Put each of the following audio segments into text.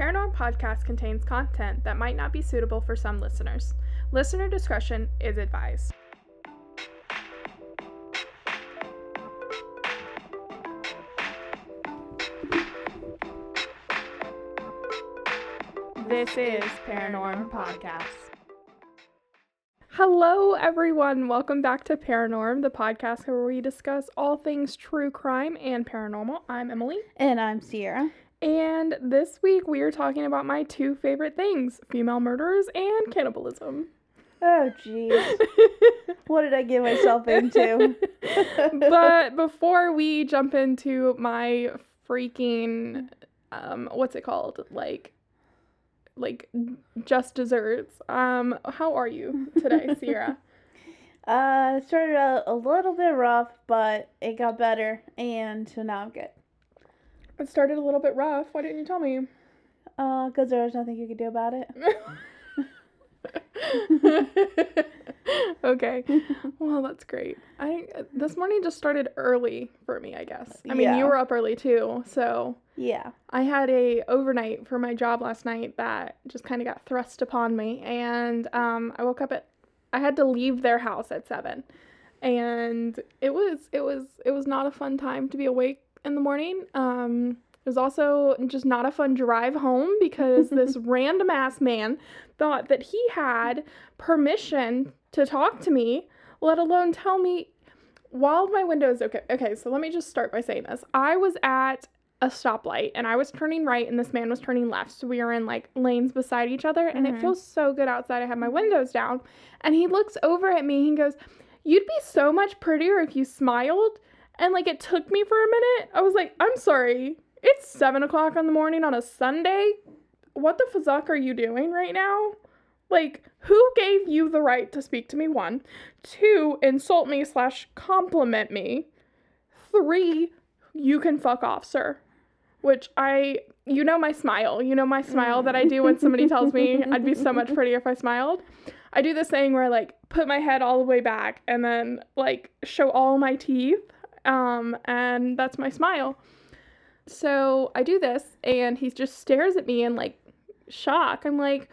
Paranorm podcast contains content that might not be suitable for some listeners. Listener discretion is advised. This is Paranorm Podcast. Hello, everyone. Welcome back to Paranorm, the podcast where we discuss all things true crime and paranormal. I'm Emily. And I'm Sierra. And this week we are talking about my two favorite things female murderers and cannibalism. Oh, jeez. what did I get myself into? but before we jump into my freaking, um, what's it called? Like, like just desserts. Um, how are you today, Sierra? uh, started out a little bit rough, but it got better, and so now I'm good. It started a little bit rough. Why didn't you tell me? Uh, because there was nothing you could do about it. okay. Well, that's great. I this morning just started early for me, I guess. I mean, Yeah. you were up early too, so Yeah. I had a overnight for my job last night that just kind of got thrust upon me, and um, I woke up at I had to leave their house at seven, and it was it was it was not a fun time to be awake in the morning. Um, it was also just not a fun drive home because this random ass man thought that he had permission to talk to me, let alone tell me while my window is okay. Okay, so let me just start by saying this. I was at a stoplight and I was turning right and this man was turning left. So we were in like lanes beside each other and it Mhm. feels so good outside. I have my windows down and he looks over at me and he goes, You'd be so much prettier if you smiled. And like it took me for a minute. I was like, I'm sorry. It's seven o'clock in the morning on a Sunday. What the fuck are you doing right now? Like, who gave you the right to speak to me? One. Two, insult me slash compliment me. Three, you can fuck off, sir. Which I, you know my smile. You know my smile that I do when somebody tells me I'd be so much prettier if I smiled. I do this thing where I like put my head all the way back and then like show all my teeth. Um, and that's my smile. So I do this and he just stares at me in like shock. I'm like,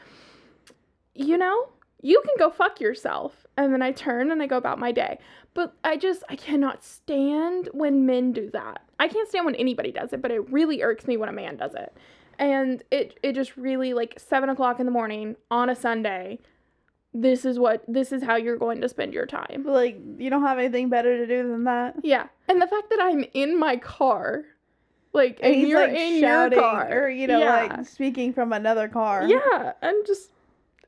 you know, you can go fuck yourself. And then I turn and I go about my day. But I just, I cannot stand when men do that. I can't stand when anybody does it, but it really irks me when a man does it. And it, it just really, like, seven o'clock in the morning on a Sunday, this is what, this is how you're going to spend your time. Like, you don't have anything better to do than that. Yeah. And the fact that I'm in my car, like, And and, you're like in shouting, your car. or you know, yeah. like speaking from another car. Yeah. I'm just,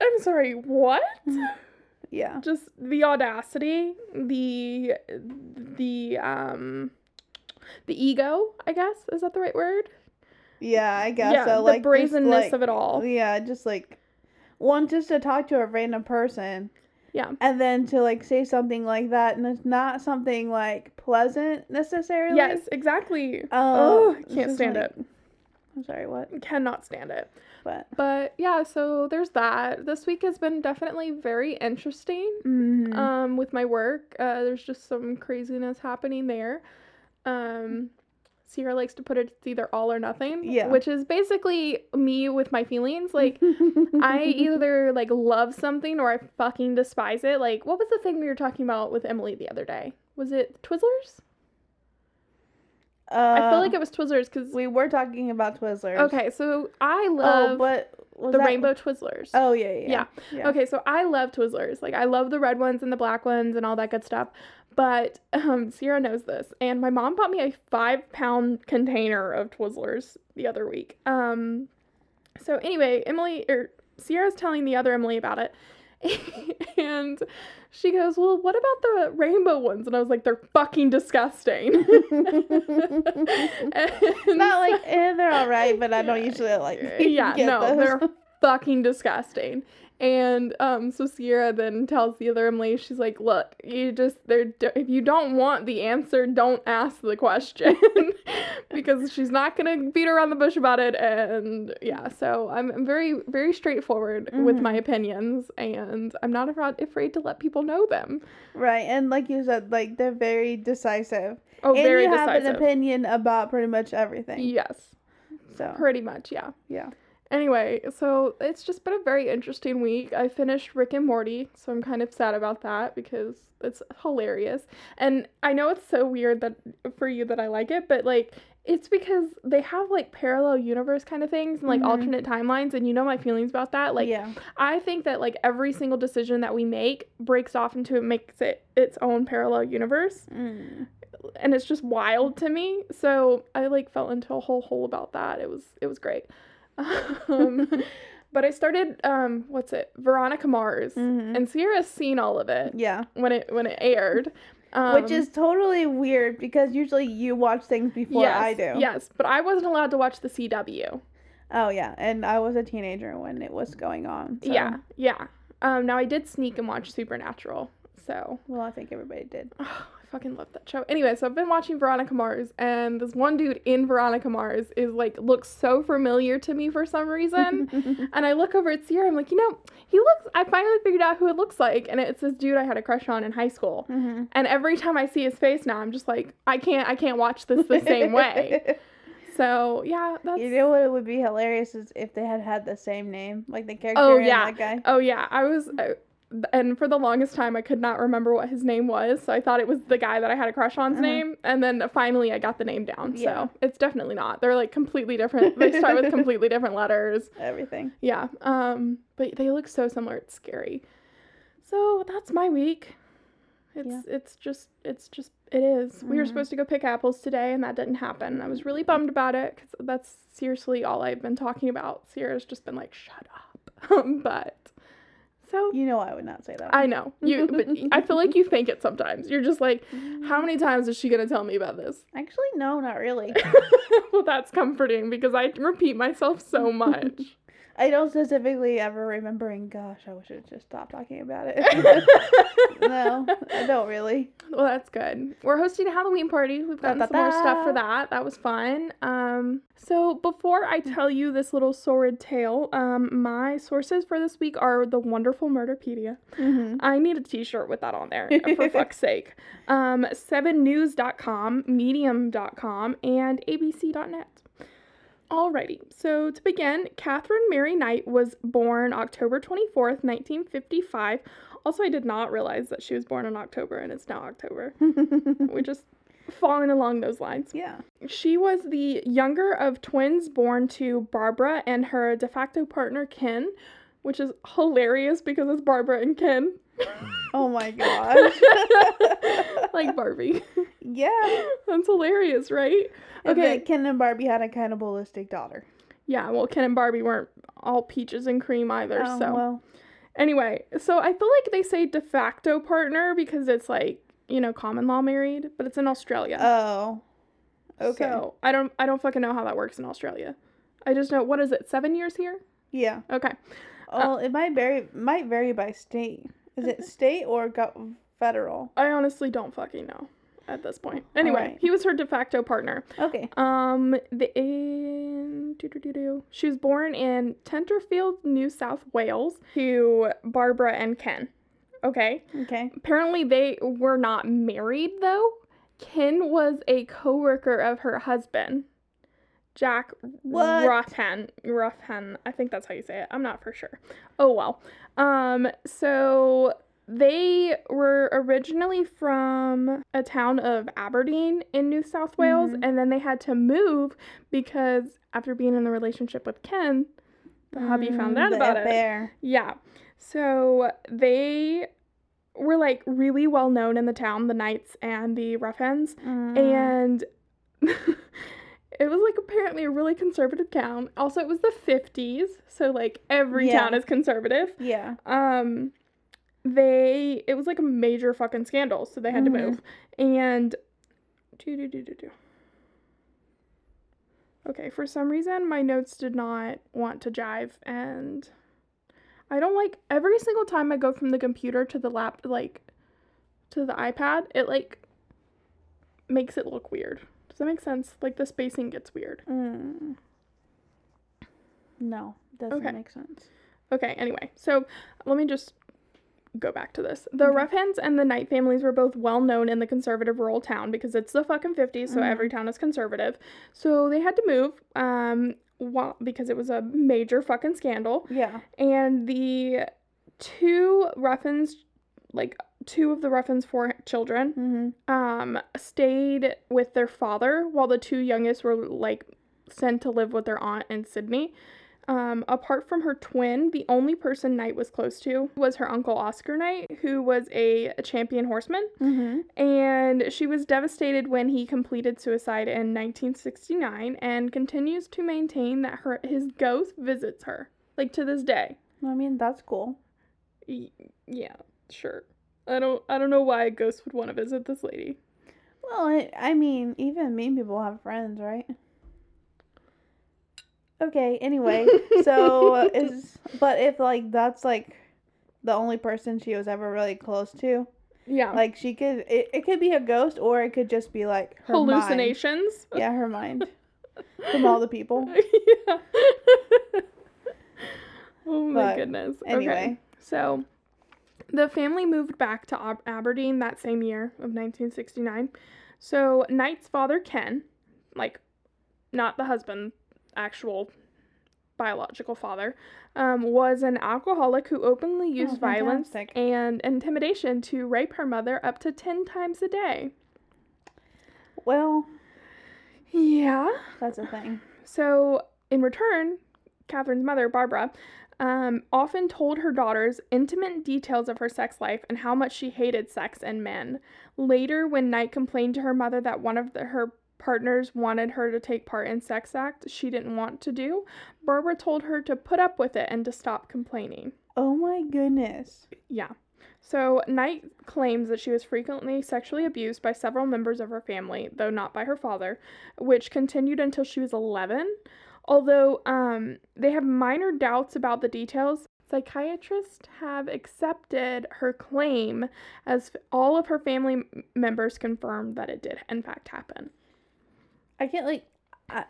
I'm sorry, what? Yeah. just the audacity, the the um the ego, I guess. Is that the right word? Yeah, I guess yeah, so. the Like, just, brazenness like- of it all. Yeah, just like one just to talk to a random person. Yeah. And then to like say something like that and it's not something like pleasant necessarily. Yes, exactly. Um, oh, can't stand like- it. I'm sorry, what? Cannot stand it. But But yeah, so there's that. This week has been definitely very interesting. mm, Um, with my work, uh, there's just some craziness happening there. Um, Sierra likes to put it it's either all or nothing. Yeah. Which is basically me with my feelings. Like I either like love something or I fucking despise it. Like what was the thing we were talking about with Emily the other day? Was it Twizzlers? I feel like it was Twizzlers because Uh, we were talking about Twizzlers. okay, so I Oh, love but was the that- rainbow Twizzlers. Oh yeah, yeah. Yeah. yeah. Okay, so I love Twizzlers. Like I love the red ones and the black ones and all that good stuff. But um, Sierra knows this, and my mom bought me a five pound container of Twizzlers the other week. Um, so anyway, Emily or Sierra's telling the other Emily about it, and she goes, "Well, what about the rainbow ones?" And I was like, "They're fucking disgusting." Not like eh, they're all right, but I don't usually like. yeah, get no, those. they're fucking disgusting. And um, so Sierra then tells the other Emily, she's like, "Look, you just they're if you don't want the answer, don't ask the question, because she's not gonna beat around the bush about it." And yeah, so I'm, very very straightforward with Mhm. my opinions, and I'm not afraid afraid to let people know them. right, and like you said, like they're very decisive. Oh, and very you have an opinion about pretty much everything. Yes, So pretty much, yeah. yeah. Anyway, so it's just been a very interesting week. I finished Rick and Morty, so I'm kind of sad about that because it's hilarious. And I know it's so weird that for you that I like it, but like it's because they have like parallel universe kind of things and like Mhm. alternate timelines and you know my feelings about that. Like yeah. I think that like every single decision that we make breaks off into it makes it its own parallel universe Mm. and it's just wild to me. So I like fell into a whole hole about that. It was it was great. Um, but I started um what's it Veronica Mars Mhm. and Sierra's seen all of it Yeah. when it when it aired. Um, Which is totally weird because usually you watch things before yes, I do. Yes, but I wasn't allowed to watch the CW. Oh yeah, and I was a teenager when it was going on. so- Yeah, yeah. Um, now I did sneak and watch Supernatural. So Well, I think everybody did. I fucking love that show. Anyway, so I've been watching Veronica Mars, and this one dude in Veronica Mars is like looks so familiar to me for some reason. and I look over at Sierra, I'm like, you know, he looks. I finally figured out who it looks like, and it's this dude I had a crush on in high school. Mhm. And every time I see his face now, I'm just like, I can't, I can't watch this the same way. So yeah, that's. You know what would be hilarious is if they had had the same name, like the character Oh, and yeah. that guy. Oh yeah, I was, uh, and for the longest time I could not remember what his name was, so I thought it was the guy that I had a crush on's Uh-huh. name, and then finally I got the name down. Yeah. So it's definitely not. They're like completely different. They start with completely different letters. Everything. Yeah. Um, but they look so similar. It's scary. So that's my week. It's Yeah. it's just it's just it is. We were Mhm. supposed to go pick apples today, and that didn't happen. I was really bummed about it because that's seriously all I've been talking about. Sierra's just been like, "Shut up," but so You know I would not say that. I know you, but I feel like you think it sometimes. You're just like, "How many mm. times is she gonna tell me about this?" Actually, no, not really. well, that's comforting because I repeat myself so much. I don't specifically ever remembering. Gosh, I wish I just stopped talking about it. no, I don't really. Well, that's good. We're hosting a Halloween party. We've gotten some more stuff for that. That was fun. Um, so before I tell you this little sordid tale, um, my sources for this week are the wonderful Murderpedia. Mm-hmm. I need a T-shirt with that on there for fuck's sake. Um, 7news.com, Medium.com, and ABC.net. Alrighty, so to begin, Katherine Mary Knight was born October 24th, 1955. Also, I did not realize that she was born in October and it's now October. We're just falling along those lines. yeah. She was the younger of twins born to Barbara and her de facto partner Ken, which is hilarious because it's Barbara and Ken. Oh my gosh. like Barbie. yeah. That's hilarious, right? Okay. Ken and Barbie had a cannibalistic daughter. Yeah, well, Ken and Barbie weren't all peaches and cream either, Oh, so. well. Anyway, so I feel like they say de facto partner because it's like, you know, common law married, but it's in Australia. Oh. Okay. So I don't I don't fucking know how that works in Australia. I just know what is it, seven years here? yeah. Okay. Well, it might vary. Might vary by state. Is it state or go- federal? I honestly don't fucking know at this point. Anyway, Alright. he was her de facto partner. Okay. Um, the in she was born in Tenterfield, New South Wales, to Barbara and Ken. Okay. Okay. Apparently, they were not married though. Ken was a coworker of her husband, Jack What? Roughan. Roughan, I think that's how you say it. I'm not for sure. Oh well. Um, so they were originally from a town of Aberdeen in New South Wales, Mhm. and then they had to move because after being in the relationship with Ken, the hubby found Mm, out about it. affair. Yeah. So they were like really well known in the town, the Knights and the Roughans. Mm. And it was like apparently a really conservative town. Also, it was the 50s, so like every Yeah. town is conservative. yeah. Um they it was like a major fucking scandal, so they had Mhm. to move. And do do do do do. Okay, for some reason my notes did not want to jive and I don't like every single time I go from the computer to the lap like to the iPad, it like makes it look weird. Does that make sense? Like the spacing gets weird. Mm. No, doesn't Okay. make sense. Okay, anyway, so let me just go back to this. The Okay. Roughans and the Knight families were both well known in the conservative rural town because it's the fucking 50s, so Mhm. every town is conservative. So they had to move. Um, wa- because it was a major fucking scandal. Yeah. And the two Roughans, like two of the Roughans' four children, Mm-hmm. um, stayed with their father while the two youngest were like sent to live with their aunt in Sydney. Um, apart from her twin, the only person Knight was close to was her uncle Oscar Knight, who was a, champion horseman. Mm-hmm. And she was devastated when he completed suicide in 1969 and continues to maintain that her his ghost visits her, like to this day. I mean, that's cool. Yeah, sure. I don't I don't know why a ghost would want to visit this lady. Well, I, I mean, even mean people have friends, right? Okay. Anyway, so uh, is but if like that's like the only person she was ever really close to, Yeah. like she could, it, it could be a ghost or it could just be like her mind. hallucinations. Yeah, her mind from all the people. yeah. oh my But goodness. Okay. So, the family moved back to Ab- Aberdeen that same year of 1969. So, Knight's father, Ken, like not the husband, actual biological father, um, was an alcoholic who openly used violence and intimidation to rape her mother up to 10 times a day. well, Yeah. that's a thing. So, in return, Katherine's mother, Barbara, um, often told her daughters intimate details of her sex life and how much she hated sex and men. Later, when Knight complained to her mother that one of the, her partners wanted her to take part in sex acts she didn't want to do, Barbara told her to put up with it and to stop complaining. Oh my goodness. Yeah. So, Knight claims that she was frequently sexually abused by several members of her family, though not by her father, which continued until she was 11. Although um, they have minor doubts about the details, psychiatrists have accepted her claim as all of her family members confirmed that it did, in fact, happen. I can't like. I,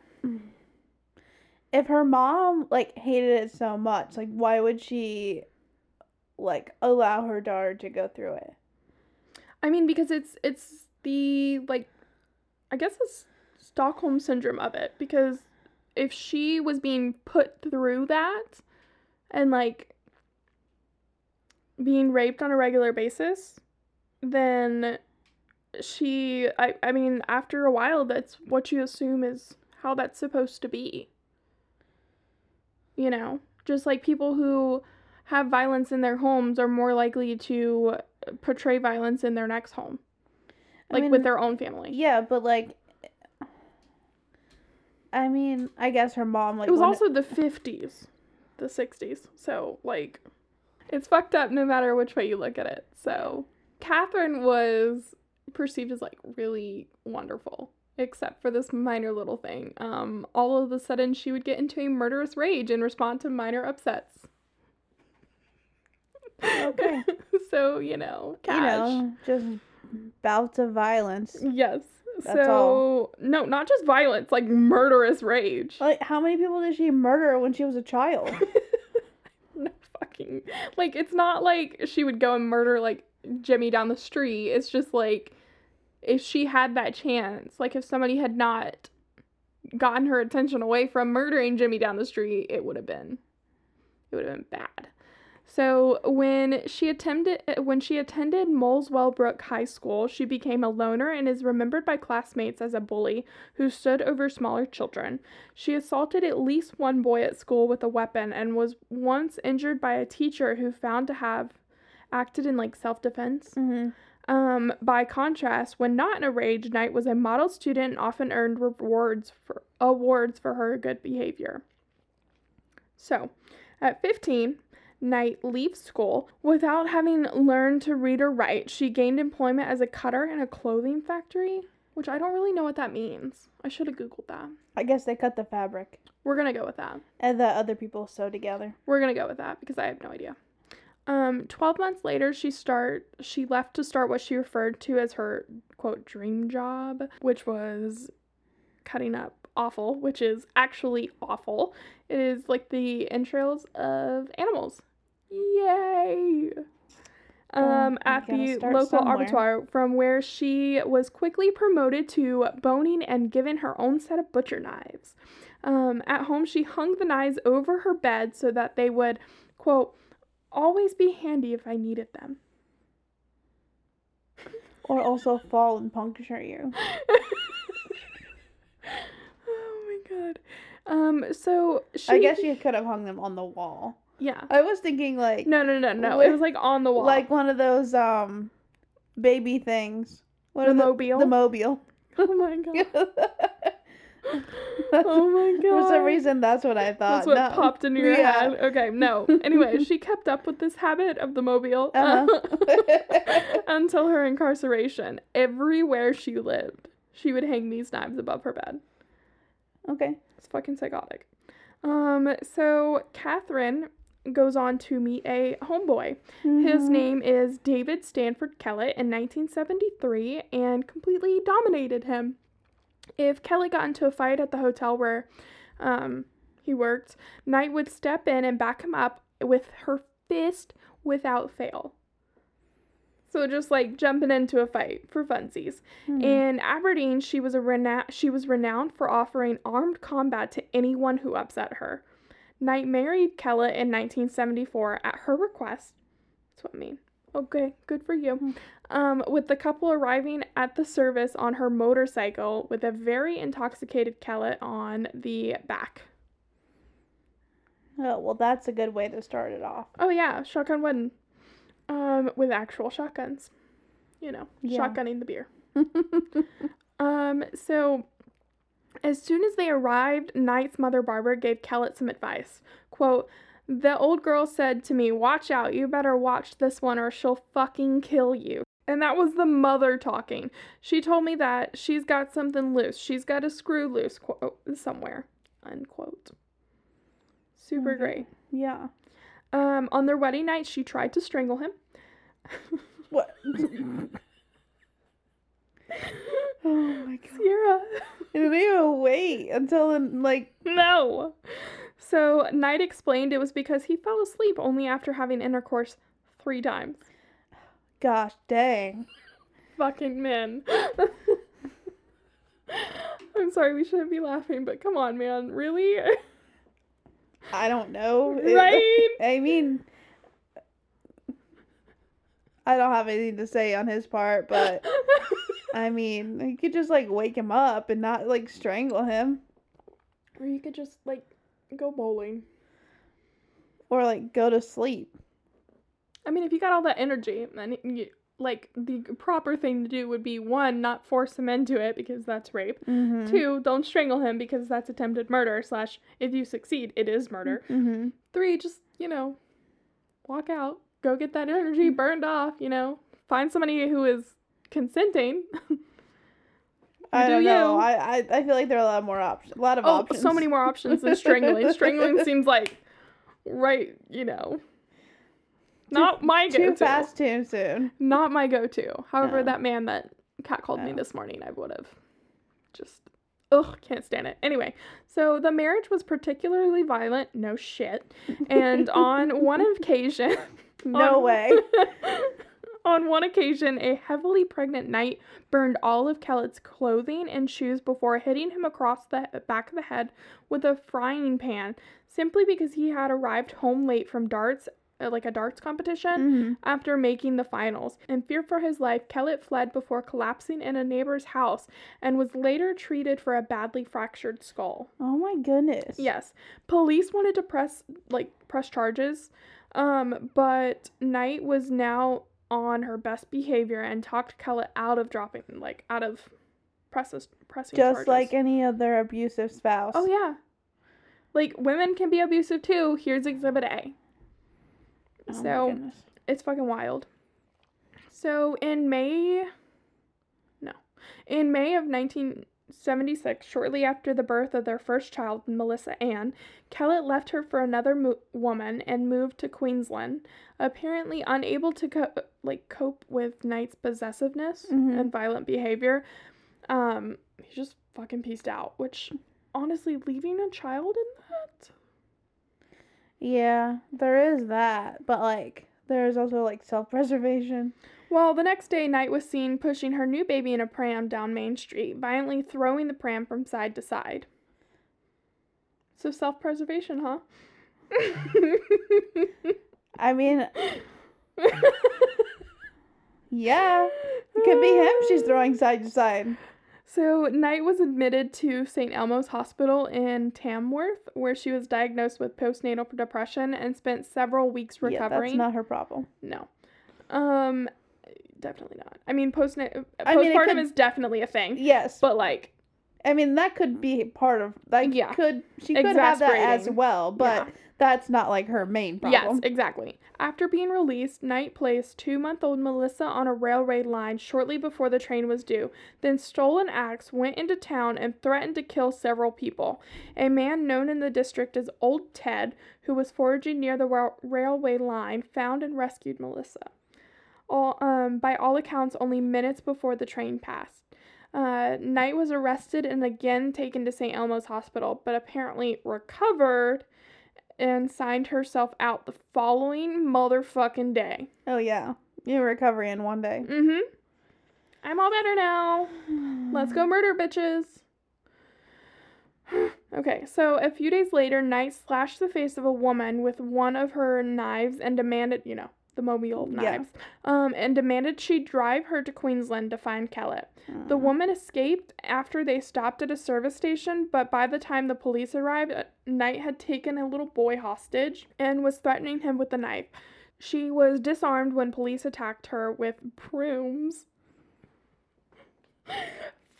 if her mom like hated it so much, like why would she, like allow her daughter to go through it? I mean, because it's it's the like, I guess it's Stockholm syndrome of it. Because if she was being put through that, and like being raped on a regular basis, then she, I I mean, after a while, that's what you assume is how that's supposed to be. You know, just like people who have violence in their homes are more likely to portray violence in their next home, I like mean, with their own family. Yeah, but like. I mean, I guess her mom like it was also the 50s, the 60s. So, like, it's fucked up no matter which way you look at it. So, Katherine was perceived as, like, really wonderful, except for this minor little thing. Um, all of a sudden, she would get into a murderous rage and respond to minor upsets. Okay. so, you know, you cash. know just bouts of violence. Yes. That's so, all. no, not just violence, like murderous rage. Like how many people did she murder when she was a child? no fucking like it's not like she would go and murder like Jimmy down the street. It's just like if she had that chance, like if somebody had not gotten her attention away from murdering Jimmy down the street, it would have been it would have been bad. So when she attended when she attended Muswellbrook High School, she became a loner and is remembered by classmates as a bully who stood over smaller children. She assaulted at least one boy at school with a weapon and was once injured by a teacher who found to have acted in like self-defense. mm-hmm. Um, by contrast, when not in a rage, Knight was a model student and often earned rewards for awards for her good behavior. So, at 15, Knight leave school without having learned to read or write. She gained employment as a cutter in a clothing factory, which I don't really know what that means. I should have googled that. I guess they cut the fabric We're gonna go with that. and the other people sew together. We're gonna go with that because I have no idea. Um, twelve months later, she start she left to start what she referred to as her quote dream job, which was cutting up offal, which is actually awful. It is like the entrails of animals. Yay! Um, you at the local somewhere. abattoir, from where she was quickly promoted to boning and given her own set of butcher knives. Um, at home, she hung the knives over her bed so that they would, quote, always be handy if I needed them. Or also fall and puncture you. oh my god. Um, so she. I guess you could have hung them on the wall. Yeah. I was thinking like No, no, no, no. It was like on the wall. like one of those um baby things. What The are mobile? The mobile. oh my god. Oh my god. For some reason, that's what I thought. That's what No. popped into your Yeah. head. Okay, no. Anyway, she kept up with this habit of the mobile Uh-huh. until her incarceration. Everywhere she lived, she would hang these knives above her bed. okay. It's fucking psychotic. Um, so Katherine goes on to meet a homeboy. His Mhm. name is David Stanford Kellett in 1973 and completely dominated him. If Kellett got into a fight at the hotel where um, he worked, Knight would step in and back him up with her fist without fail. So just like jumping into a fight for funsies. Mhm. In Aberdeen, she was a rena- she was renowned for offering armed combat to anyone who upset her. Knight married Kellett in 1974 at her request. That's what I mean. Okay, good for you. Mhm. Um, with the couple arriving at the service on her motorcycle with a very intoxicated Kellett on the back. Oh, well, that's a good way to start it off. Oh yeah, shotgun wedding. Um, with actual shotguns. You know, Yeah. shotgunning the beer. Um, so as soon as they arrived, Knight's mother Barbara gave Kellett some advice. Quote, the old girl said to me, Watch out, you better watch this one or she'll fucking kill you. And that was the mother talking. She told me that she's got something loose. She's got a screw loose quote, somewhere. Unquote. Super Okay. great. yeah. Um, on their wedding night, she tried to strangle him. What? oh my god. Sierra. It didn't even wait until like, No. So Knight explained it was because he fell asleep only after having intercourse three times. gosh dang. Fucking men. I'm sorry, we shouldn't be laughing, but come on, man. Really? I don't know. Right? I mean, I don't have anything to say on his part, but I mean, you could just like wake him up and not like strangle him or you could just, like, go bowling. or like go to sleep. I mean, if you got all that energy, then you, like the proper thing to do would be one, not force him into it because that's rape. Mm-hmm. Two, don't strangle him because that's attempted murder. Slash, if you succeed, it is murder. Mm-hmm. Three, just you know, walk out, go get that energy burned off. You know, find somebody who is consenting. I do don't know. you. I, I I feel like there are a lot more options. A lot of oh, options. so many more options than strangling. strangling seems like right. You know, not my go-to. Too fast, too soon. Not my go-to. However, No. that man that cat called me this morning, I would have just ugh, can't stand it. Anyway, so the marriage was particularly violent. No shit. And on one occasion, No on- way. On one occasion, a heavily pregnant Knight burned all of Kellett's clothing and shoes before hitting him across the back of the head with a frying pan, simply because he had arrived home late from darts, uh, like a darts competition Mhm. after making the finals. In fear for his life, Kellett fled before collapsing in a neighbor's house and was later treated for a badly fractured skull. Oh my goodness. Yes, police wanted to press like press charges, um, but Knight was now on her best behavior and talked Kellett out of dropping like out of presses pressing Just charges. like any other abusive spouse. oh yeah, like women can be abusive too. Here's Exhibit A. Oh so it's fucking wild. So in May, no, in May of 1976, shortly after the birth of their first child, Melissa Ann, Kellett left her for another mo- woman and moved to Queensland. Apparently unable to co- like cope with Knight's possessiveness Mhm. and violent behavior, um, he just fucking pieced out. Which, honestly, leaving a child in that. Yeah, there is that, but like there is also like self-preservation. Well, the next day, Knight was seen pushing her new baby in a pram down Main Street, violently throwing the pram from side to side. So self preservation, huh? I mean, yeah. It could be him she's throwing side to side. So, Knight was admitted to St. Elmo's Hospital in Tamworth, where she was diagnosed with postnatal depression and spent several weeks recovering. Yeah, that's not her problem. no. Um, definitely not. I mean, postna- uh, I mean, postpartum could- is definitely a thing, Yes, but like, I mean that could be part of like Yeah. could she could have that as well, but Yeah. that's not like her main problem. yes, exactly. After being released, Knight placed two month old Melissa on a railway line shortly before the train was due, then stole an axe, went into town, and threatened to kill several people. A man known in the district as Old Ted, who was foraging near the ra- railway line, found and rescued Melissa. All, um, by all accounts, only minutes before the train passed. Uh, Knight was arrested and again taken to St. Elmo's Hospital, but apparently recovered and signed herself out the following motherfucking day. Oh yeah, you recovery in one day. Mm hmm. I'm all better now. Let's go murder bitches. okay, so a few days later, Knight slashed the face of a woman with one of her knives and demanded, you know, the mobile knives, um, and demanded she drive her to Queensland to find Kellett. The Mm. woman escaped after they stopped at a service station, but by the time the police arrived, uh, Knight had taken a little boy hostage and was threatening him with a knife. She was disarmed when police attacked her with brooms.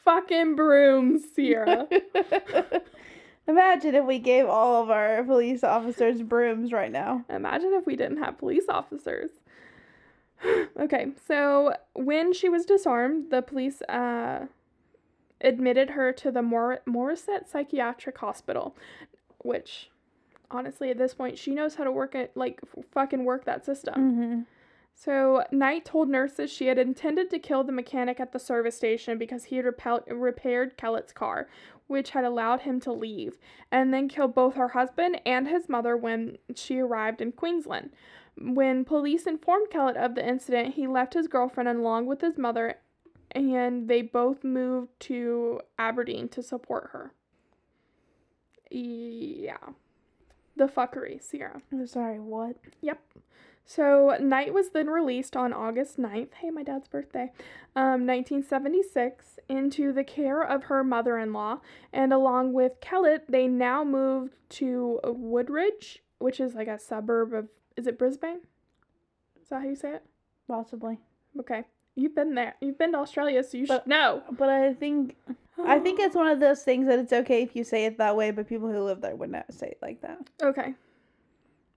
Fucking brooms, Sierra. Imagine if we gave all of our police officers brooms right now. Imagine if we didn't have police officers. okay, so when she was disarmed, the police uh, admitted her to the Mor- Morisset Psychiatric Hospital, which, honestly, at this point, she knows how to work it, like, f- fucking work that system. Mm-hmm. So, Knight told nurses she had intended to kill the mechanic at the service station because he had repel- repaired Kellett's car, which had allowed him to leave, and then kill both her husband and his mother when she arrived in Queensland. When police informed Kellett of the incident, he left his girlfriend along with his mother, and they both moved to Aberdeen to support her. Yeah. The fuckery, Sierra. I'm sorry, what? Yep. So Knight was then released on August 9th, hey, my dad's birthday, um, 1976, into the care of her mother in law. And along with Kellett, they now moved to Woodridge, which is like a suburb of, is it Brisbane? Is that how you say it? Possibly. Okay. You've been there. You've been to Australia, so you But- should know. But I think I think it's one of those things that it's okay if you say it that way, but people who live there would not say it like that. Okay.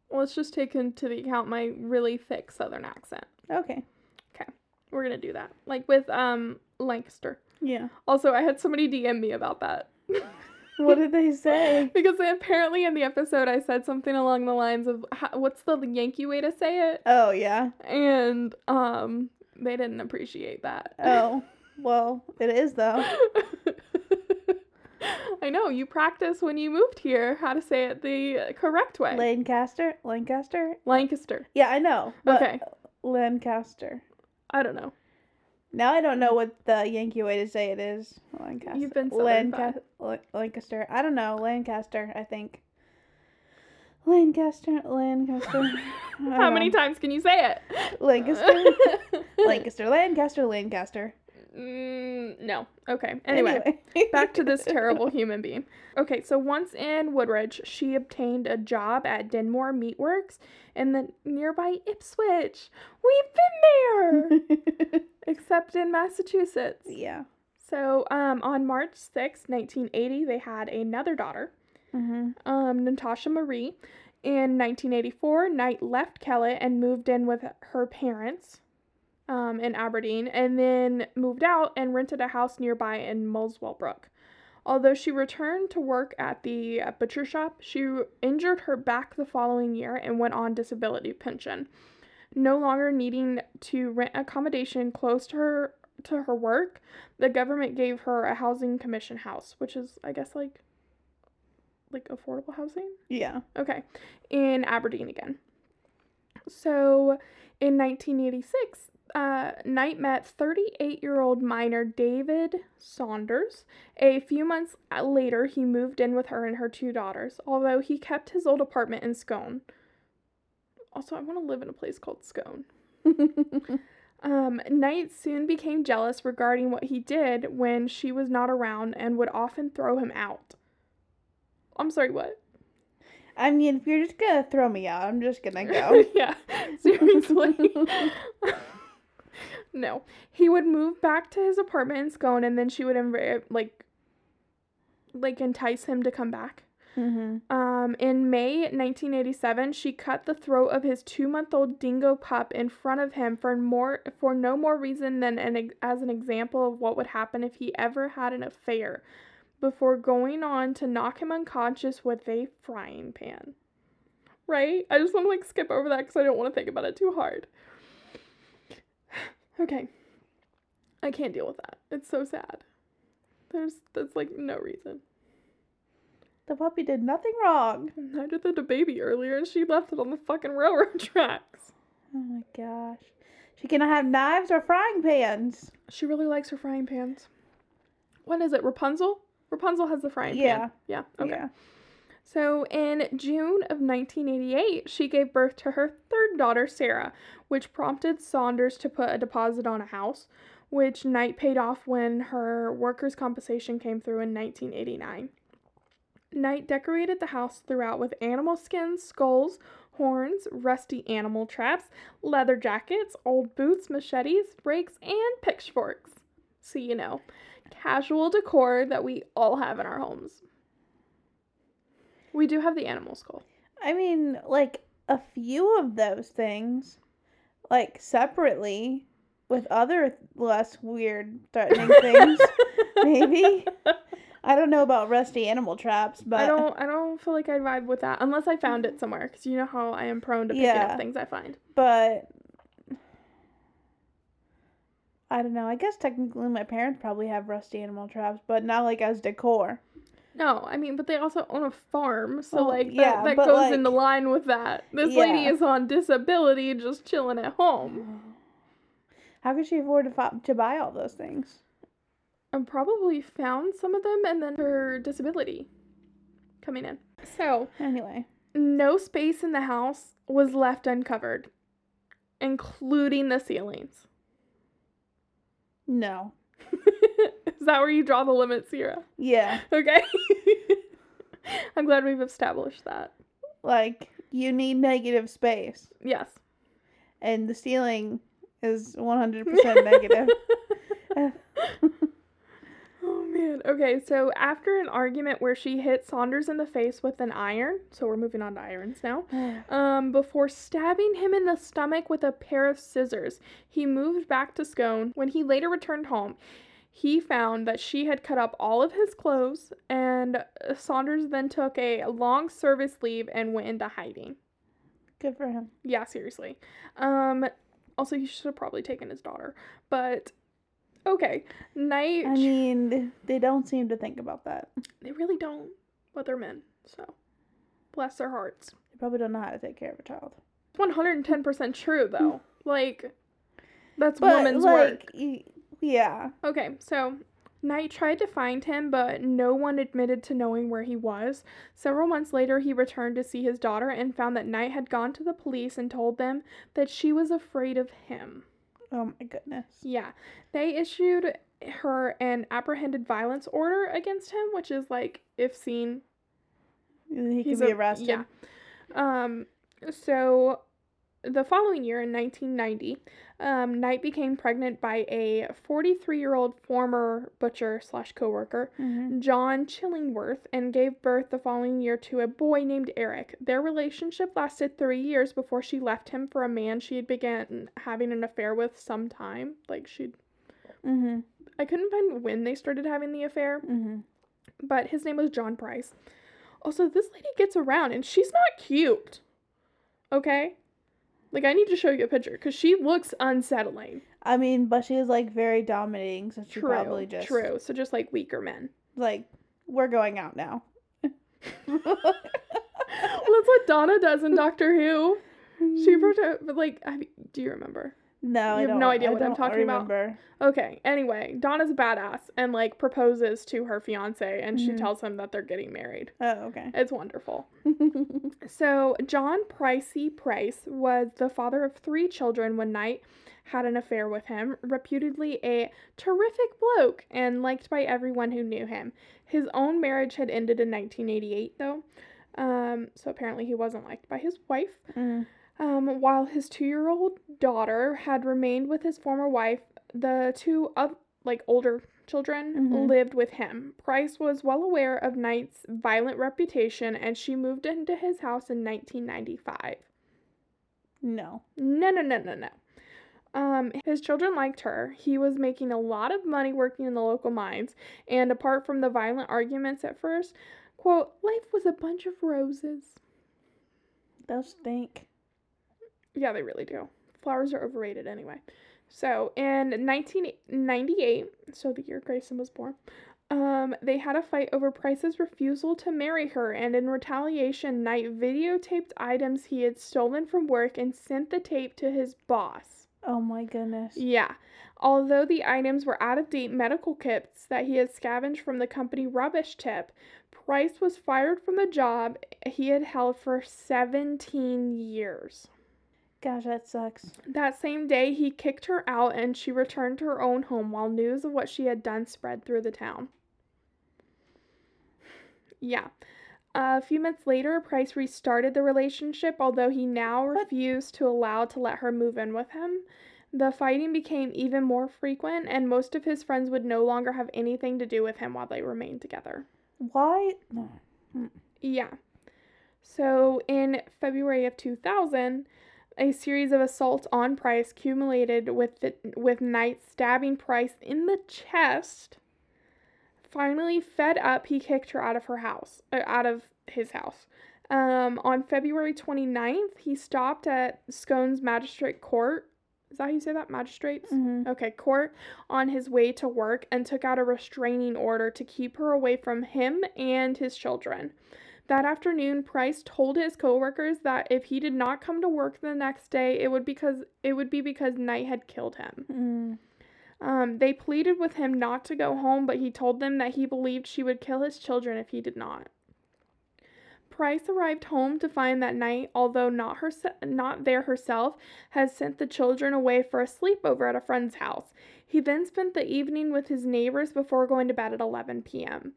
Well, let's just take into the account my really thick southern accent. Okay. Okay. We're gonna do that. Like with um Lancaster. Yeah. Also, I had somebody DM me about that. What did they say? because apparently in the episode I said something along the lines of "How- what's the Yankee way to say it? Oh yeah. And um they didn't appreciate that. Oh. Well, it is though. I know, you practice when you moved here how to say it the correct way. Lancaster? Lancaster? Lancaster. Yeah, I know. But Okay. Lancaster. I don't know. Now I don't know what the Yankee way to say it is. Lancaster. You've been Lanca- La- Lancaster. I don't know. Lancaster, I think. Lancaster, Lancaster. How many times can you say it? Lancaster. Lancaster, Lancaster, Lancaster. Mm, no. Okay. Anyway. back to this terrible human being. Okay, so once in Woodridge, she obtained a job at Dinmore Meatworks in the nearby Ipswich. We've been there, except in Massachusetts. yeah. So, um, on March sixth, 1980, they had another daughter, Mm-hmm. um, Natasha Marie. In 1984, Knight left Kellett and moved in with her parents um, in Aberdeen, and then moved out and rented a house nearby in Muswellbrook. Although she returned to work at the uh, butcher shop, she injured her back the following year and went on disability pension. No longer needing to rent accommodation close to her to her work, the government gave her a housing commission house, which is I guess like like affordable housing. Yeah. Okay, in Aberdeen again. So in 1986, uh, Knight met 38 year old miner David Saunders. A few months later, he moved in with her and her two daughters, although he kept his old apartment in Scone. Also, I want to live in a place called Scone. Um, Knight soon became jealous regarding what he did when she was not around and would often throw him out. I'm sorry, what? I mean, if you're just gonna throw me out, I'm just gonna go. yeah, seriously. no, he would move back to his apartment in Scone, and then she would inv- like, like entice him to come back. mm-hmm. Um, in May 1987, she cut the throat of his two-month-old dingo pup in front of him for more for no more reason than an as an example of what would happen if he ever had an affair, before going on to knock him unconscious with a frying pan. Right? I just want to like skip over that because I don't want to think about it too hard. okay. I can't deal with that. It's so sad. There's that's like no reason. The puppy did nothing wrong. I did the baby earlier and she left it on the fucking railroad tracks. Oh my gosh. She cannot have knives or frying pans. She really likes her frying pans. What is it? Rapunzel? Rapunzel has the frying Yeah. pan. Yeah. Okay. Yeah. So in June of 1988, she gave birth to her third daughter, Sarah, which prompted Saunders to put a deposit on a house, which Knight paid off when her workers' compensation came through in 1989. Knight decorated the house throughout with animal skins, skulls, horns, rusty animal traps, leather jackets, old boots, machetes, rakes, and pitchforks. So you know, casual decor that we all have in our homes. We do have the animal skull. I mean, like a few of those things, like separately, with other less weird, threatening things. Maybe. I don't know about rusty animal traps, but I don't. I don't feel like I'd vibe with that unless I found it somewhere. Because you know how I am prone to picking Yeah. up things I find. but I don't know. I guess technically my parents probably have rusty animal traps, but not like as decor. No, I mean, but they also own a farm, so Well, like that, yeah, that goes like- into line with that. This lady is on disability, just chilling at home, How could she afford to, to buy all those things? and probably found some of them, and then her disability coming in. So Anyway, no space in the house was left uncovered, including the ceilings. No. is that where you draw the limit, Sierra? Yeah, Okay. I'm glad we've established that. like you need negative space, Yes. and the ceiling is 100% negative. Man. Okay, so after an argument where she hit Saunders in the face with an iron, so we're moving on to irons now. Um, before stabbing him in the stomach with a pair of scissors, he moved back to Scone. When he later returned home, he found that she had cut up all of his clothes, and uh, Saunders then took a long service leave and went into hiding. Good for him. Yeah, seriously. Um, also, he should have probably taken his daughter, but okay. Night. I mean, they don't seem to think about that. they really don't, but they're men, so bless their hearts. They probably don't know how to take care of a child. It's One hundred and ten percent true, though. Mm. like, that's But woman's work. y- yeah, Okay, so Knight tried to find him, but no one admitted to knowing where he was. Several months later, he returned to see his daughter and found that Knight had gone to the police and told them that she was afraid of him. Oh my goodness. Yeah, they issued her an apprehended violence order against him, which is like if seen, He can be a- arrested. Yeah. Um. So, the following year, in 1990, um, Knight became pregnant by a 43-year-old former butcher slash coworker, Mhm. John Chillingworth, and gave birth the following year to a boy named Eric. Their relationship lasted three years before she left him for a man she had began having an affair with some time. Like she'd Mhm. I couldn't find when they started having the affair, Mhm. but his name was John Price. Also, this lady gets around and she's not cute. Okay? Like, I need to show you a picture because she looks unsettling. I mean, but she is like very dominating, so she True. probably just True. So, just like weaker men. like we're going out now. well, that's what Donna does in Doctor Who. She, prote- but like, I do you remember? No, I You have don't. no idea I what I'm don't talking about? remember. Okay, anyway, Donna's a badass and like proposes to her fiance and she Mhm. tells him that they're getting married. Oh, okay. It's wonderful. So, John Pricey Price was the father of three children when Knight had an affair with him, reputedly a terrific bloke and liked by everyone who knew him. His own marriage had ended in 1988, though, um, so apparently he wasn't liked by his wife. Mm. Um, while his two-year-old daughter had remained with his former wife, the two of like older children Mhm. lived with him. Price was well aware of Knight's violent reputation, and she moved into his house in 1995. No. No, no, no, no, no. Um, his children liked her. He was making a lot of money working in the local mines, and apart from the violent arguments at first, quote, life was a bunch of roses. Those stink. Yeah, they really do. Flowers are overrated anyway. So, in 1998, so the year Grayson was born, um, they had a fight over Price's refusal to marry her, and in retaliation, Knight videotaped items he had stolen from work and sent the tape to his boss. Oh my goodness. Yeah. Although the items were out of date medical kits that he had scavenged from the company rubbish tip, Price was fired from the job he had held for 17 years. Gosh, that sucks. That same day, he kicked her out and she returned to her own home while news of what she had done spread through the town. Yeah. a few months later, Price restarted the relationship, although he now refused to allow to let her move in with him. The fighting became even more frequent, and most of his friends would no longer have anything to do with him while they remained together. Why? No. Hmm. Yeah. So in February of 2000, a series of assaults on Price culminated with the, with Knight stabbing Price in the chest. Finally, fed up, he kicked her out of her house, uh, out of his house. Um, on February 29th, he stopped at Scones Magistrate Court. Is that how you say that? Magistrates? hmm Okay, court on his way to work and took out a restraining order to keep her away from him and his children. That afternoon, Price told his coworkers that if he did not come to work the next day, it would because it would be because Knight had killed him. Mm. Um, they pleaded with him not to go home, but he told them that he believed she would kill his children if he did not. Price arrived home to find that Knight, although not her not there herself, has sent the children away for a sleepover at a friend's house. He then spent the evening with his neighbors before going to bed at 11 p.m.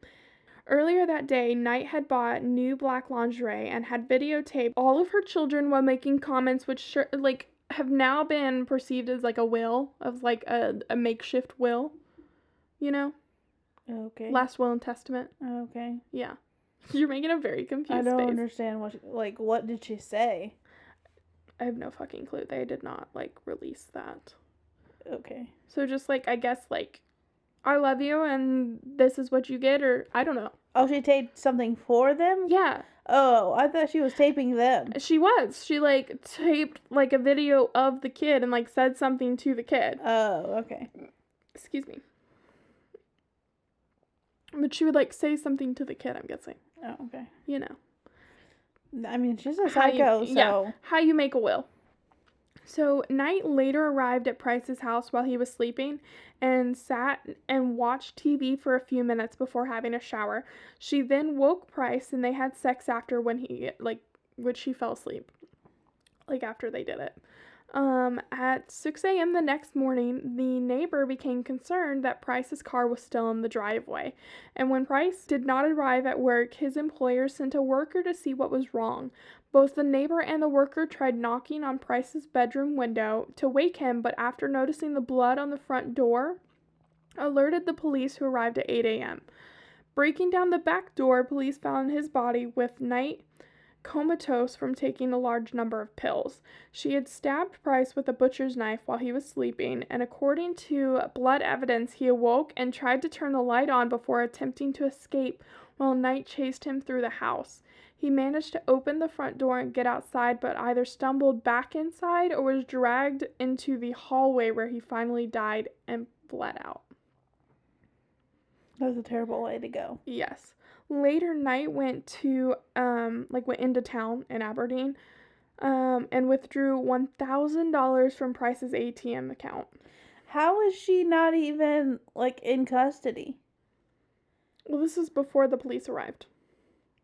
Earlier that day, Knight had bought new black lingerie and had videotaped all of her children while making comments which sure, like have now been perceived as like a will of like a, a makeshift will. You know? Okay. Last will and testament. okay. Yeah. You're making a very confused I don't face. understand what. She, like, what did she say? I have no fucking clue. They did not like release that. Okay. So just like I guess like I love you and this is what you get or I don't know. Oh, she taped something for them. Yeah. Oh, I thought she was taping them. She was. She like taped like a video of the kid and like said something to the kid. Oh, okay. Excuse me. But she would like say something to the kid, I'm guessing. Oh, okay. You know. I mean, she's a How you- psycho, so. yeah. How you make a will. So Knight later arrived at Price's house while he was sleeping and sat and watched TV for a few minutes before having a shower. She then woke Price and they had sex after when he like when she fell asleep. Like after they did it. Um, at 6 a.m. the next morning, the neighbor became concerned that Price's car was still in the driveway. And when Price did not arrive at work, his employer sent a worker to see what was wrong. Both the neighbor and the worker tried knocking on Price's bedroom window to wake him, but after noticing the blood on the front door, alerted the police who arrived at 8 a.m. Breaking down the back door, police found his body with Knight comatose from taking a large number of pills. She had stabbed Price with a butcher's knife while he was sleeping, and according to blood evidence, he awoke and tried to turn the light on before attempting to escape while Knight chased him through the house. He managed to open the front door and get outside, but either stumbled back inside or was dragged into the hallway where he finally died and bled out. That was a terrible way to go. Yes. Later Knight went to um like went into town in Aberdeen um, and withdrew $1,000 from Price's ATM account. How is she not even like in custody? Well, this is before the police arrived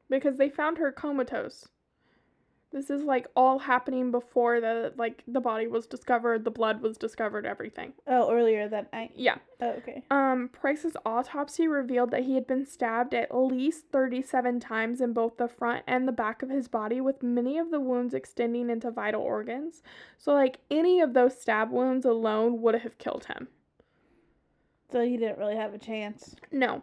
because they found her comatose. This is like all happening before the like the body was discovered, the blood was discovered, everything. Oh, earlier that night. Yeah. Oh, okay. Um, Price's autopsy revealed that he had been stabbed at least 37 times in both the front and the back of his body, with many of the wounds extending into vital organs. So, like, any of those stab wounds alone would have killed him. So he didn't really have a chance. No.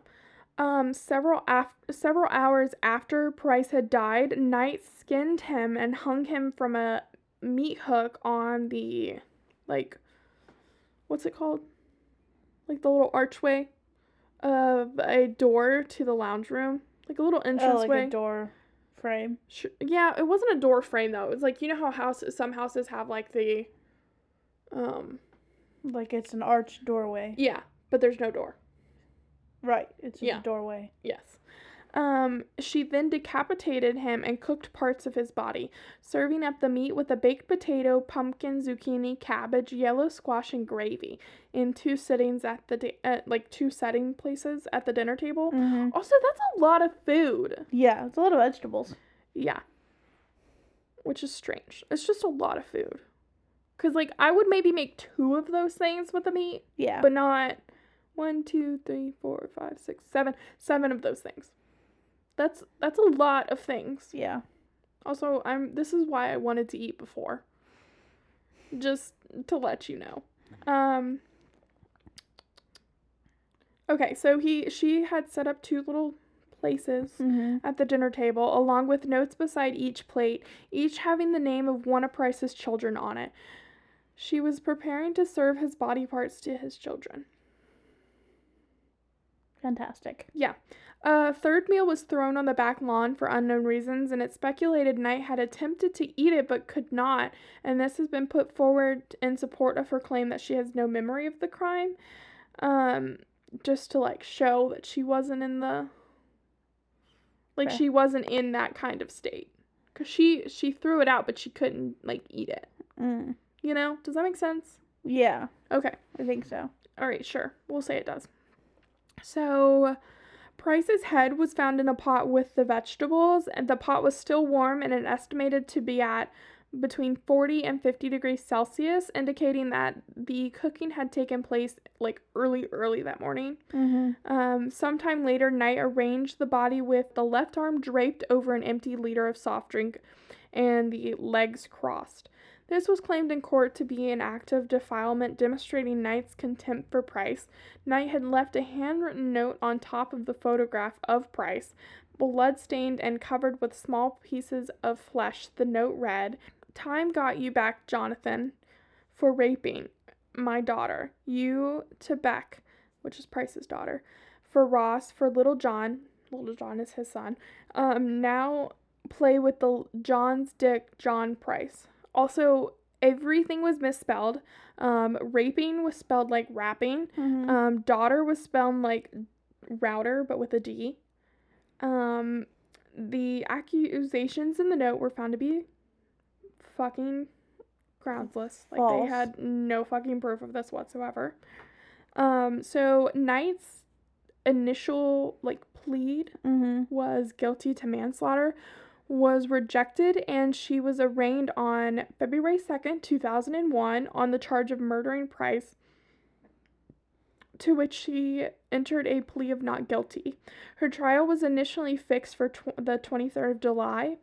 Um, several af- several hours after Price had died, Knight skinned him and hung him from a meat hook on the, like, what's it called? Like the little archway of a door to the lounge room, like a little Oh, entranceway. like a door frame. Sh- yeah, it wasn't a door frame though. It was like you know how houses some houses have like the, um, Like it's an arched doorway. yeah, but there's no door. Right. It's just Yeah. a doorway. Yes. Um, she then decapitated him and cooked parts of his body, serving up the meat with a baked potato, pumpkin, zucchini, cabbage, yellow squash, and gravy in two sittings at the di- at like two setting places at the dinner table. Mm-hmm. Also, that's a lot of food. Yeah, it's a lot of vegetables. Yeah. Which is strange. It's just a lot of food. Cause like I would maybe make two of those things with the meat, Yeah. but not one, two, three, four, five, six, seven, seven of those things. That's that's a lot of things. yeah. Also, I'm this is why I wanted to eat before. Just to let you know. Um Okay, so he she had set up two little places Mm-hmm. at the dinner table, along with notes beside each plate, each having the name of one of Price's children on it. She was preparing to serve his body parts to his children. Fantastic. Yeah. A third meal was thrown on the back lawn for unknown reasons, and it's speculated Knight had attempted to eat it but could not, and this has been put forward in support of her claim that she has no memory of the crime, um, just to like show that she wasn't in the, like she wasn't in that kind of state, cause she she threw it out but she couldn't like eat it. Mm. You know? Does that make sense? Yeah, Okay. I think so. All right, sure. We'll say it does. So, Price's head was found in a pot with the vegetables, and the pot was still warm and it estimated to be at between 40 and 50 degrees Celsius, indicating that the cooking had taken place like early, early that morning. Mm-hmm. Um, sometime later, Knight arranged the body with the left arm draped over an empty liter of soft drink and the legs crossed. This was claimed in court to be an act of defilement demonstrating Knight's contempt for Price. Knight had left a handwritten note on top of the photograph of Price, blood-stained and covered with small pieces of flesh. The note read, Time got you back, Jonathan, for raping my daughter. You to Beck, which is Price's daughter, for Ross, for Little John. Little John is his son. Um, now play with the John's dick, John Price. Also, everything was misspelled. Um, raping was spelled like rapping. Mm-hmm. Um, daughter was spelled like router, but with a D. Um, the accusations in the note were found to be fucking groundless. Like they had no fucking proof of this whatsoever. Um, so Knight's initial like plead mm-hmm. was guilty to manslaughter was rejected and she was arraigned on February 2nd, 2001 on the charge of murdering Price to which she entered a plea of not guilty. Her trial was initially fixed for tw- the 23rd of July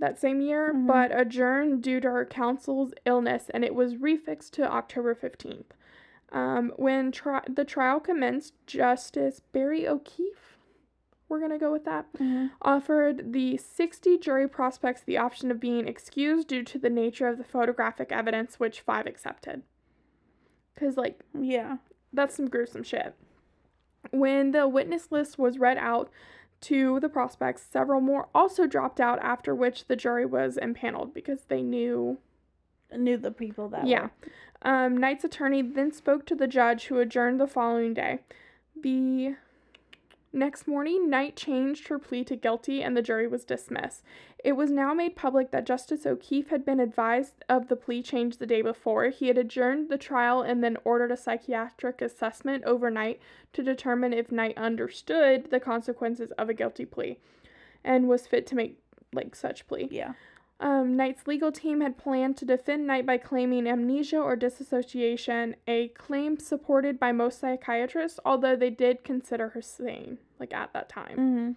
that same year, Mhm. but adjourned due to her counsel's illness, and it was refixed to October 15th. Um, when tri- the trial commenced, Justice Barry O'Keefe, we're going to go with that, Mm-hmm. offered the 60 jury prospects the option of being excused due to the nature of the photographic evidence, which five accepted. Because, like, Yeah. that's some gruesome shit. When the witness list was read out to the prospects, several more also dropped out, after which the jury was impaneled because they knew. Knew the people that Yeah. were. Um, Knight's attorney then spoke to the judge, who adjourned the following day. The Next morning, Knight changed her plea to guilty and the jury was dismissed. It was now made public that Justice O'Keefe had been advised of the plea change the day before. He had adjourned the trial and then ordered a psychiatric assessment overnight to determine if Knight understood the consequences of a guilty plea and was fit to make like such plea. Yeah. Um, Knight's legal team had planned to defend Knight by claiming amnesia or disassociation, a claim supported by most psychiatrists, although they did consider her sane, like at that time. Mm-hmm.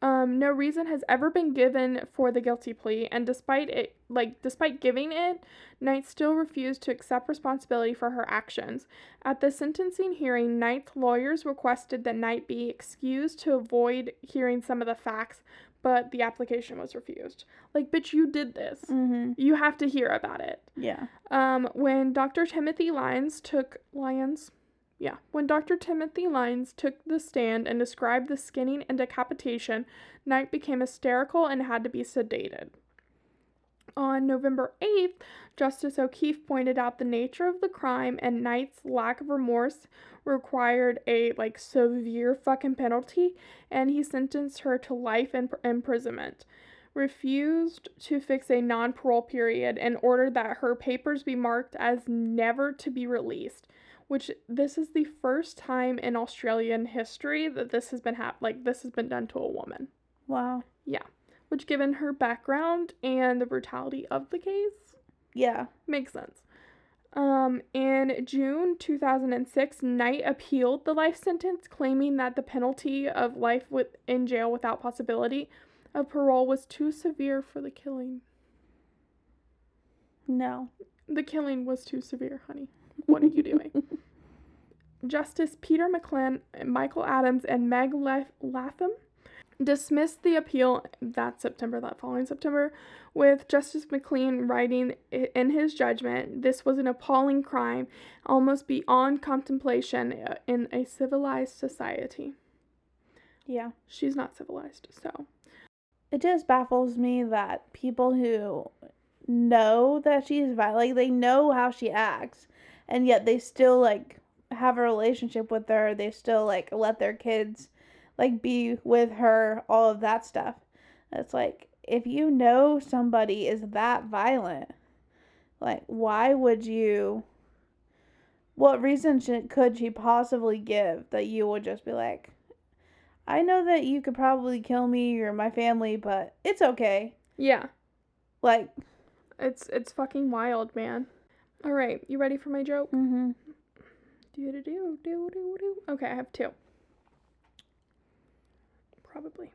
Um, no reason has ever been given for the guilty plea, and despite it, like despite giving it, Knight still refused to accept responsibility for her actions. At the sentencing hearing, Knight's lawyers requested that Knight be excused to avoid hearing some of the facts, but the application was refused. Like, bitch, you did this. Mm-hmm. You have to hear about it. Yeah. Um, when Dr. Timothy Lyons took Lyons, yeah, when Dr. Timothy Lyons took the stand and described the skinning and decapitation, Knight became hysterical and had to be sedated. On November 8th, Justice O'Keefe pointed out the nature of the crime and Knight's lack of remorse required a like severe fucking penalty and he sentenced her to life in- imprisonment refused to fix a non parole period and ordered that her papers be marked as never to be released. Which this is the first time in Australian history that this has been hap- like this has been done to a woman. Wow. Yeah. Which, given her background and the brutality of the case, Yeah. makes sense. Um, in June 2006, Knight appealed the life sentence, claiming that the penalty of life with, in jail without possibility of parole was too severe for the killing. No. The killing was too severe, honey. What are you doing? Justice Peter McClan, Michael Adams, and Meg Latham dismissed the appeal that September, that following September, with Justice McLean writing in his judgment, this was an appalling crime, almost beyond contemplation uh, in a civilized society. Yeah. She's not civilized, so. It just baffles me that people who know that she's violent, like they know how she acts, and yet they still like have a relationship with her. They still like let their kids like be with her, all of that stuff. It's like if you know somebody is that violent, like why would you? What reason should, could she possibly give that you would just be like, I know that you could probably kill me or my family, but it's okay. Yeah, Like, it's it's fucking wild, man. All right, you ready for my joke? mm-hmm. Do do do do do do. Okay, I have two. Probably.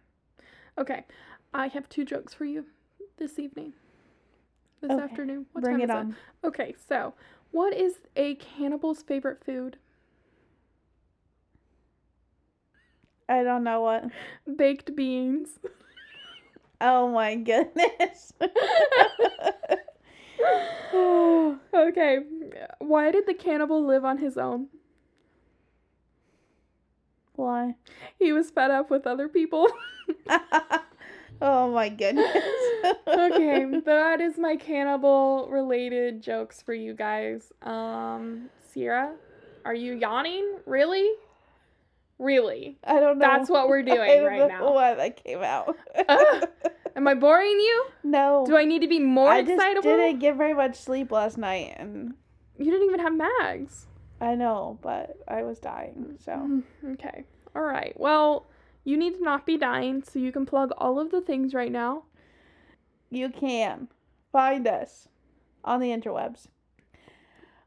Okay, I have two jokes for you this evening. This Okay, afternoon. What bring time it is on. it? Okay, so what is a cannibal's favorite food? I don't know what. Baked beans. Oh my goodness. okay, why did the cannibal live on his own? Why? He was fed up with other people. oh my goodness. okay, that is my cannibal related jokes for you guys. Um, Sierra, are you yawning? Really? Really? I don't know. That's what we're doing I don't right know now. Why that came out? Ugh. Am I boring you? no. Do I need to be more excitable? I just didn't get very much sleep last night, and You didn't even have mags. I know, but I was dying. So Okay. All right. Well, you need to not be dying, so you can plug all of the things right now. you can find us on the interwebs.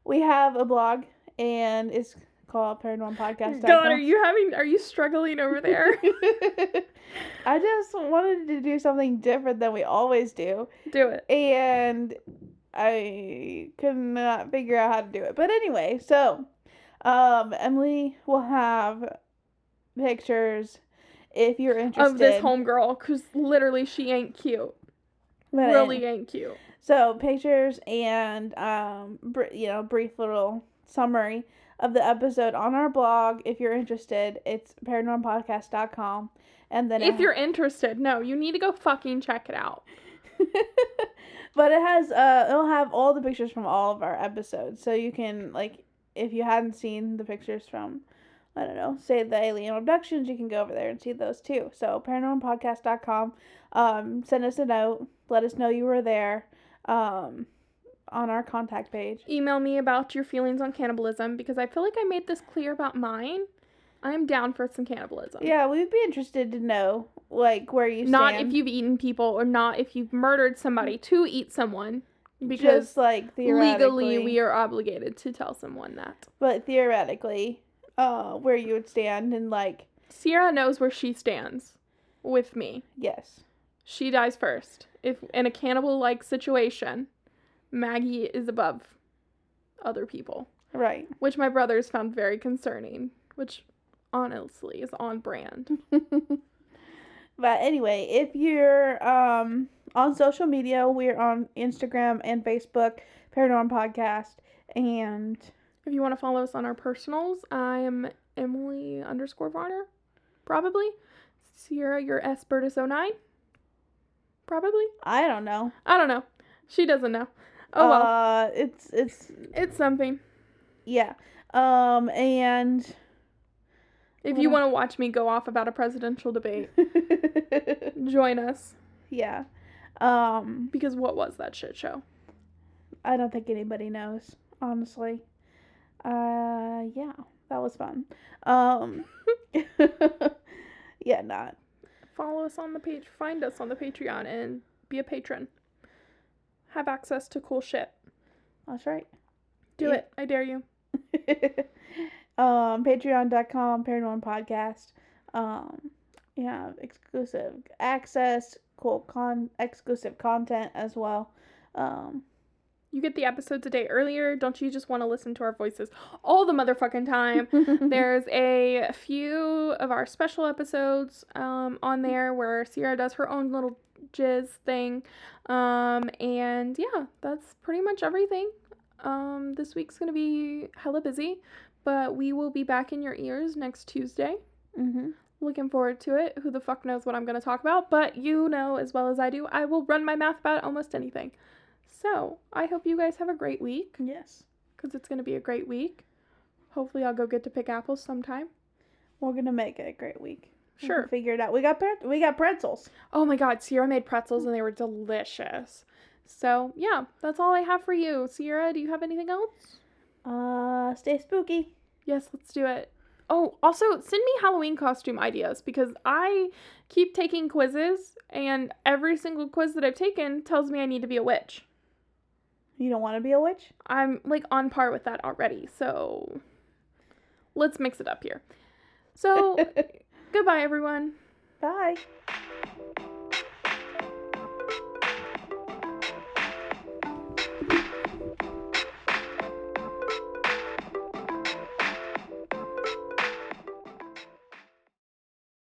We have a blog, and it's called Paranormal Podcast. God, are you having? Are you struggling over there? I just wanted to do something different than we always do, Do it. and I could not figure out how to do it. But anyway, so um, Emily will have pictures if you're interested. Of this homegirl, cause literally she ain't cute. But really ain't cute. So pictures and um, br- you know, brief little summary of the episode on our blog. If you're interested, it's paranormalpodcast.com. And then If you're interested, no, you need to go fucking check it out. but it has uh it'll have all the pictures from all of our episodes so you can like if you hadn't seen the pictures from I don't know, say the alien abductions, you can go over there and see those too. So paranormalpodcast.com. Um, send us a note. Let us know you were there. Um, on our contact page. Email me about your feelings on cannibalism because I feel like I made this clear about mine. I'm down for some cannibalism. Yeah, we'd be interested to know like where you stand. Not stand. if you've eaten people or not if you've murdered somebody to eat someone. Because just like theoretically, legally we are obligated to tell someone that. but theoretically, uh, where you would stand and like Sierra knows where she stands with me. yes, She dies first. If in a cannibal like situation, Maggie is above other people, right. which my brothers found very concerning, which honestly is on brand. But anyway, if you're um on social media, we're on Instagram and Facebook, Paranormal Podcast, and If you want to follow us on our personals, I'm Emily underscore Varner. Probably. Sierra, your S Burtis 09. Probably. I don't know. I don't know. She doesn't know. Oh well. Uh, it's it's it's something. yeah. Um and If you want to watch me go off about a presidential debate, join us. yeah. Um Because what was that shit show? I don't think anybody knows, honestly. Uh yeah, that was fun. Um Yeah, not. Follow us on the page, find us on the Patreon, and be a patron. Have access to cool shit. That's right. Do Yeah. it. I dare you. um, patreon.com, paranormal podcast. Um, you have exclusive access, cool con exclusive content as well. Um, You get the episodes a day earlier. Don't you just want to listen to our voices all the motherfucking time? There's a few of our special episodes um, on there where Sierra does her own little jizz thing. Um, and yeah, that's pretty much everything. Um, this week's going to be hella busy, but we will be back in your ears next Tuesday. mm-hmm. Looking forward to it. Who the fuck knows what I'm going to talk about? But you know as well as I do, I will run my mouth about almost anything. So I hope you guys have a great week Yes. because it's going to be a great week. Hopefully, I'll go get to pick apples sometime. We're gonna make it a great week. Sure. Figure it out. We got pre- we got pretzels. Oh my god, Sierra made pretzels and they were delicious. So, yeah, that's all I have for you. Sierra, do you have anything else? Uh, stay spooky. Yes, let's do it. Oh, also send me Halloween costume ideas because I keep taking quizzes and every single quiz that I've taken tells me I need to be a witch. You don't want to be a witch? I'm like on par with that already. So, let's mix it up here. So, goodbye everyone. Bye.